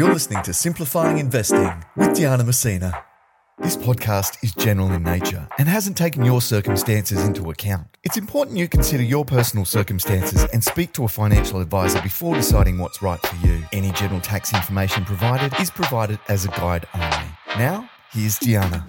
You're listening to Simplifying Investing with Diana Mousina. This podcast is general in nature and hasn't taken your circumstances into account. It's important you consider your personal circumstances and speak to a financial advisor before deciding what's right for you. Any general tax information provided is provided as a guide only. Now, here's Diana.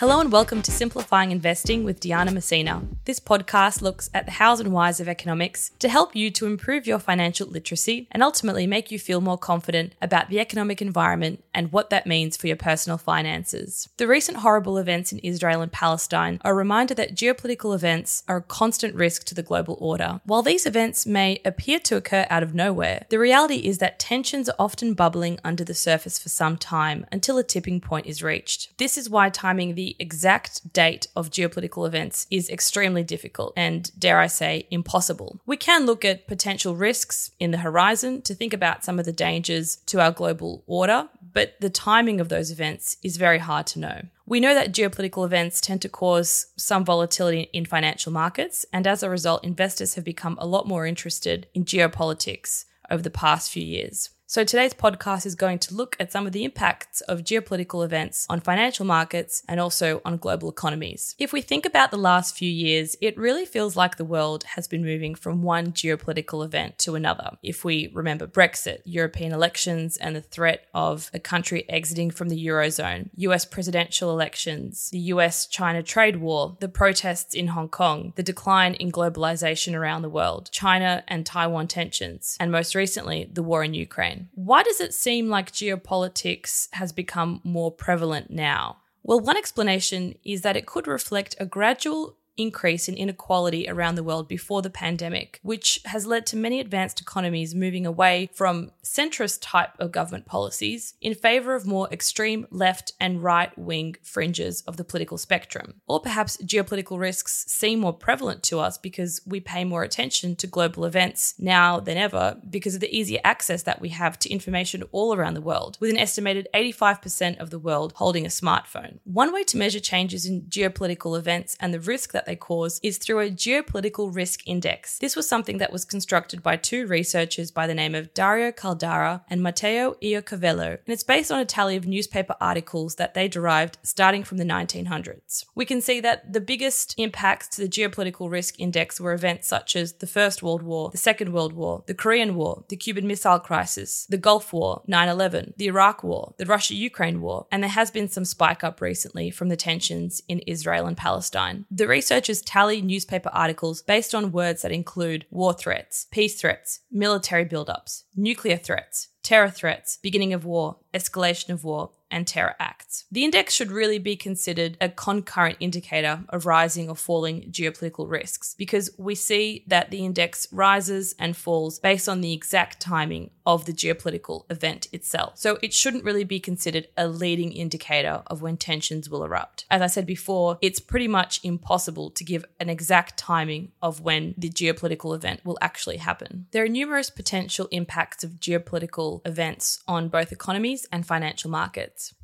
Hello and welcome to Simplifying Investing with Diana Mousina. This podcast looks at the hows and whys of economics to help you to improve your financial literacy and ultimately make you feel more confident about the economic environment and what that means for your personal finances. The recent horrible events in Israel and Palestine are a reminder that geopolitical events are a constant risk to the global order. While these events may appear to occur out of nowhere, the reality is that tensions are often bubbling under the surface for some time until a tipping point is reached. This is why timing the exact date of geopolitical events is extremely difficult and, dare I say, impossible. We can look at potential risks in the horizon to think about some of the dangers to our global order, but the timing of those events is very hard to know. We know that geopolitical events tend to cause some volatility in financial markets, and as a result, investors have become a lot more interested in geopolitics over the past few years. So today's podcast is going to look at some of the impacts of geopolitical events on financial markets and also on global economies. If we think about the last few years, it really feels like the world has been moving from one geopolitical event to another. If we remember Brexit, European elections, and the threat of a country exiting from the Eurozone, US presidential elections, the US China trade war, the protests in Hong Kong, the decline in globalization around the world, China and Taiwan tensions, and most recently, the war in Ukraine. Why does it seem like geopolitics has become more prevalent now? Well, one explanation is that it could reflect a gradual increase in inequality around the world before the pandemic, which has led to many advanced economies moving away from centrist type of government policies in favor of more extreme left and right wing fringes of the political spectrum. Or perhaps geopolitical risks seem more prevalent to us because we pay more attention to global events now than ever because of the easier access that we have to information all around the world, with an estimated 85% of the world holding a smartphone. One way to measure changes in geopolitical events and the risk that they cause is through a geopolitical risk index. This was something that was constructed by two researchers by the name of Dario Caldara and Matteo Iacoviello, and it's based on a tally of newspaper articles that they derived starting from the 1900s. We can see that the biggest impacts to the geopolitical risk index were events such as the First World War, the Second World War, the Korean War, the Cuban Missile Crisis, the Gulf War, 9 11, the Iraq War, the Russia Ukraine War, and there has been some spike up recently from the tensions in Israel and Palestine. The research researchers tally newspaper articles based on words that include war threats, peace threats, military buildups, nuclear threats, terror threats, beginning of war, escalation of war, and terror acts. The index should really be considered a concurrent indicator of rising or falling geopolitical risks because we see that the index rises and falls based on the exact timing of the geopolitical event itself. So it shouldn't really be considered a leading indicator of when tensions will erupt. As I said before, it's pretty much impossible to give an exact timing of when the geopolitical event will actually happen. There are numerous potential impacts of geopolitical events on both economies and financial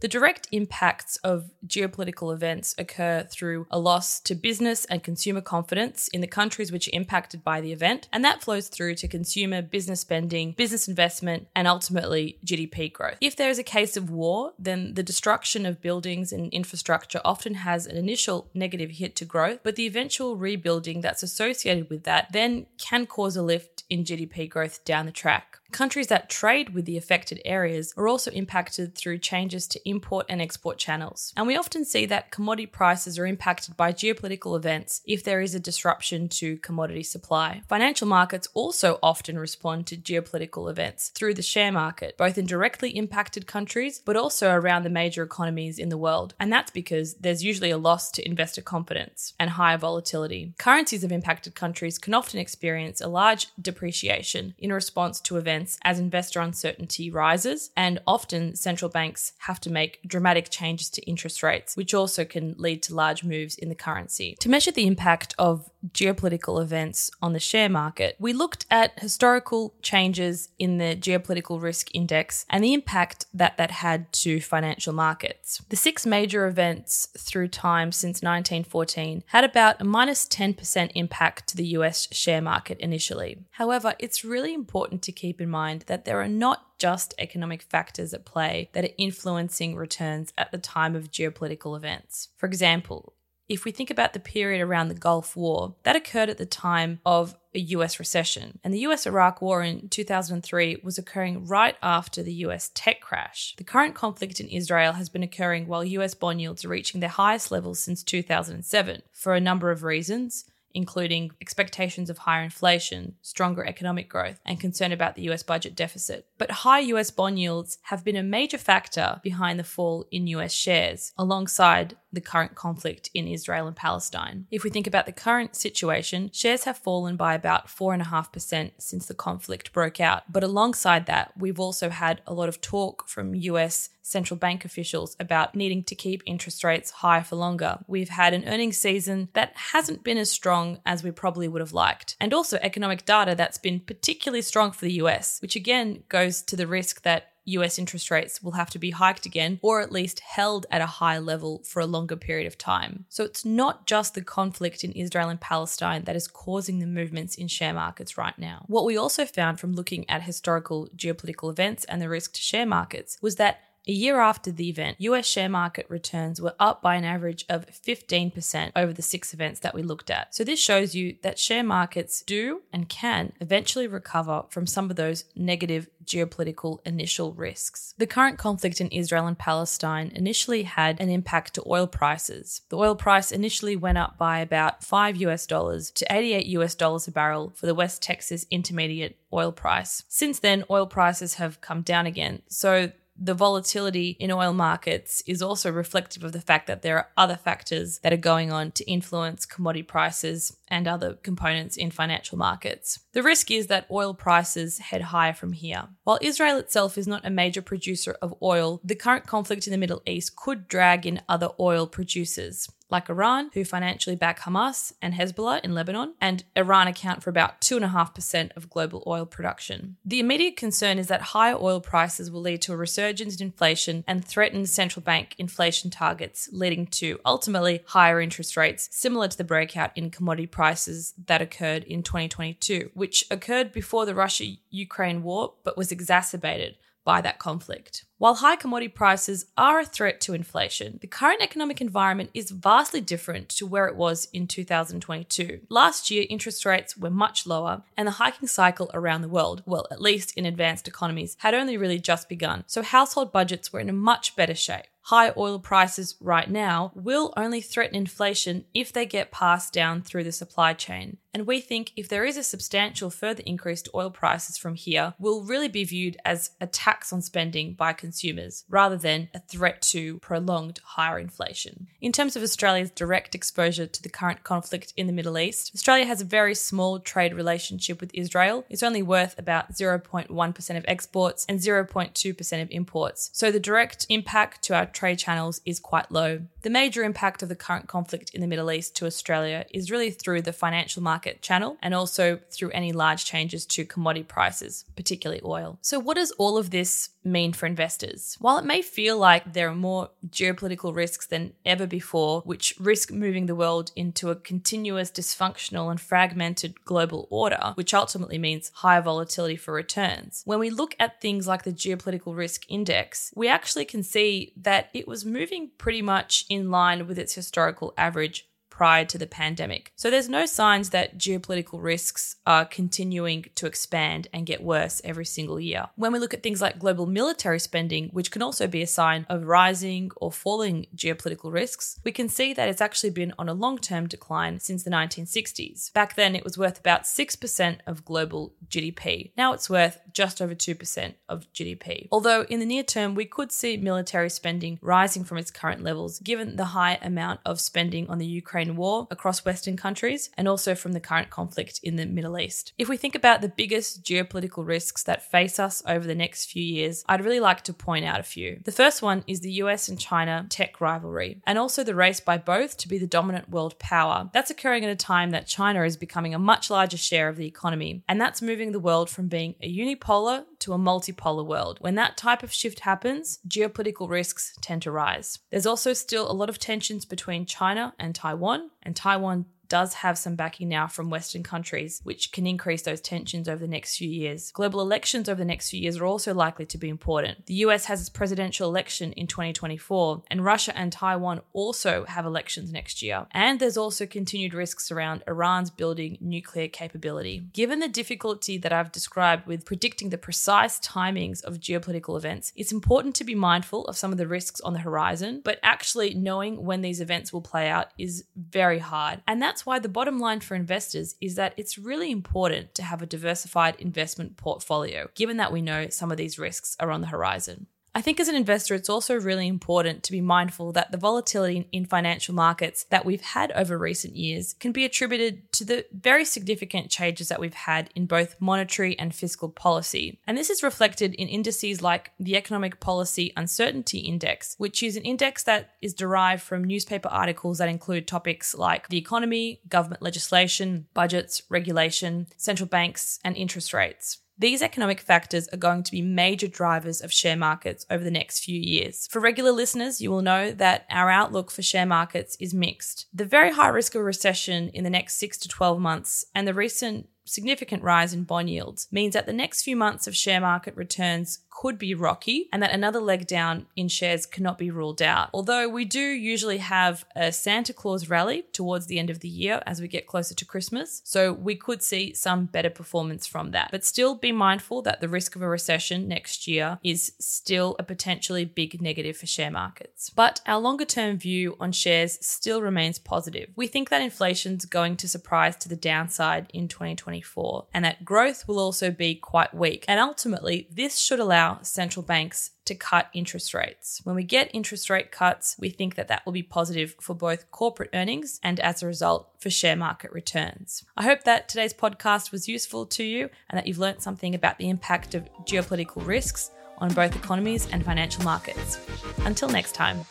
The direct impacts of geopolitical events occur through a loss to business and consumer confidence in the countries which are impacted by the event, and that flows through to consumer business spending, business investment, and ultimately GDP growth. If there is a case of war, then the destruction of buildings and infrastructure often has an initial negative hit to growth, but the eventual rebuilding that's associated with that then can cause a lift in GDP growth down the track. Countries that trade with the affected areas are also impacted through changes to import and export channels. And we often see that commodity prices are impacted by geopolitical events if there is a disruption to commodity supply. Financial markets also often respond to geopolitical events through the share market, both in directly impacted countries but also around the major economies in the world. And that's because there's usually a loss to investor confidence and higher volatility. Currencies of impacted countries can often experience a large depreciation in response to events events as investor uncertainty rises, and often central banks have to make dramatic changes to interest rates, which also can lead to large moves in the currency. To measure the impact of geopolitical events on the share market, we looked at historical changes in the geopolitical risk index and the impact that that had to financial markets. The six major events through time since 1914 had about a minus 10% impact to the US share market initially. However, it's really important to keep in in mind that there are not just economic factors at play that are influencing returns at the time of geopolitical events. For example, if we think about the period around the Gulf War, that occurred at the time of a US recession. And the US Iraq War in 2003 was occurring right after the US tech crash. The current conflict in Israel has been occurring while US bond yields are reaching their highest levels since 2007 for a number of reasons including expectations of higher inflation, stronger economic growth, and concern about the US budget deficit. But high US bond yields have been a major factor behind the fall in US shares, alongside the current conflict in Israel and Palestine. If we think about the current situation, shares have fallen by about 4.5% since the conflict broke out. But alongside that, we've also had a lot of talk from US central bank officials about needing to keep interest rates high for longer. We've had an earnings season that hasn't been as strong as we probably would have liked, and also economic data that's been particularly strong for the US, which again goes to the risk that US interest rates will have to be hiked again or at least held at a high level for a longer period of time. So it's not just the conflict in Israel and Palestine that is causing the movements in share markets right now. What we also found from looking at historical geopolitical events and the risk to share markets was that a year after the event, US share market returns were up by an average of 15% over the six events that we looked at. So, this shows you that share markets do and can eventually recover from some of those negative geopolitical initial risks. The current conflict in Israel and Palestine initially had an impact to oil prices. The oil price initially went up by about 5 US dollars to 88 US dollars a barrel for the West Texas Intermediate oil price. Since then, oil prices have come down again. So, the volatility in oil markets is also reflective of the fact that there are other factors that are going on to influence commodity prices and other components in financial markets. The risk is that oil prices head higher from here. While Israel itself is not a major producer of oil, the current conflict in the Middle East could drag in other oil producers like Iran, who financially back Hamas and Hezbollah in Lebanon, and Iran account for about 2.5% of global oil production. The immediate concern is that higher oil prices will lead to a resurgence in inflation and threaten central bank inflation targets, leading to ultimately higher interest rates, similar to the breakout in commodity prices that occurred in 2022, which occurred before the Russia Ukraine war but was exacerbated by that conflict. While high commodity prices are a threat to inflation, the current economic environment is vastly different to where it was in 2022. Last year, interest rates were much lower, and the hiking cycle around the world, well, at least in advanced economies, had only really just begun, so household budgets were in a much better shape high oil prices right now will only threaten inflation if they get passed down through the supply chain. And we think if there is a substantial further increase to oil prices from here, will really be viewed as a tax on spending by consumers rather than a threat to prolonged higher inflation. In terms of Australia's direct exposure to the current conflict in the Middle East, Australia has a very small trade relationship with Israel. It's only worth about 0.1% of exports and 0.2% of imports. So the direct impact to our trade channels is quite low. The major impact of the current conflict in the Middle East to Australia is really through the financial market channel and also through any large changes to commodity prices, particularly oil. So, what does all of this mean for investors? While it may feel like there are more geopolitical risks than ever before, which risk moving the world into a continuous dysfunctional and fragmented global order, which ultimately means higher volatility for returns, when we look at things like the geopolitical risk index, we actually can see that it was moving pretty much in line with its historical average prior to the pandemic. So there's no signs that geopolitical risks are continuing to expand and get worse every single year. When we look at things like global military spending, which can also be a sign of rising or falling geopolitical risks, we can see that it's actually been on a long term decline since the 1960s. Back then, it was worth about 6% of global GDP. Now it's worth just over 2% of GDP. Although in the near term, we could see military spending rising from its current levels, given the high amount of spending on the Ukraine war across Western countries and also from the current conflict in the Middle East. If we think about the biggest geopolitical risks that face us over the next few years, I'd really like to point out a few. The first one is the US and China tech rivalry, and also the race by both to be the dominant world power. That's occurring at a time that China is becoming a much larger share of the economy, and that's moving the world from being a unipolar to a multipolar world. When that type of shift happens, geopolitical risks tend to rise. There's also still a lot of tensions between China and Taiwan, and Taiwan does have some backing now from Western countries, which can increase those tensions over the next few years. Global elections over the next few years are also likely to be important. The US has its presidential election in 2024, and Russia and Taiwan also have elections next year. And there's also continued risks around Iran's building nuclear capability. Given the difficulty that I've described with predicting the precise timings of geopolitical events, it's important to be mindful of some of the risks on the horizon, but actually knowing when these events will play out is very hard. And that's why the bottom line for investors is that it's really important to have a diversified investment portfolio, given that we know some of these risks are on the horizon. I think as an investor, it's also really important to be mindful that the volatility in financial markets that we've had over recent years can be attributed to the very significant changes that we've had in both monetary and fiscal policy. And this is reflected in indices like the Economic Policy Uncertainty Index, which is an index that is derived from newspaper articles that include topics like the economy, government legislation, budgets, regulation, central banks, and interest rates. These economic factors are going to be major drivers of share markets over the next few years. For regular listeners, you will know that our outlook for share markets is mixed. The very high risk of recession in the next 6 to 12 months and the recent significant rise in bond yields means that the next few months of share market returns could be rocky and that another leg down in shares cannot be ruled out. Although we do usually have a Santa Claus rally towards the end of the year as we get closer to Christmas, so we could see some better performance from that. But still be mindful that the risk of a recession next year is still a potentially big negative for share markets. But our longer term view on shares still remains positive. We think that inflation's going to surprise to the downside in 2024 and that growth will also be quite weak. And ultimately, this should allow central banks to cut interest rates. When we get interest rate cuts, we think that that will be positive for both corporate earnings and as a result for share market returns. I hope that today's podcast was useful to you and that you've learned something about the impact of geopolitical risks on both economies and financial markets. Until next time.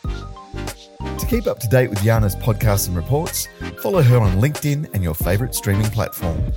To keep up to date with Diana's podcasts and reports, follow her on LinkedIn and your favourite streaming platform.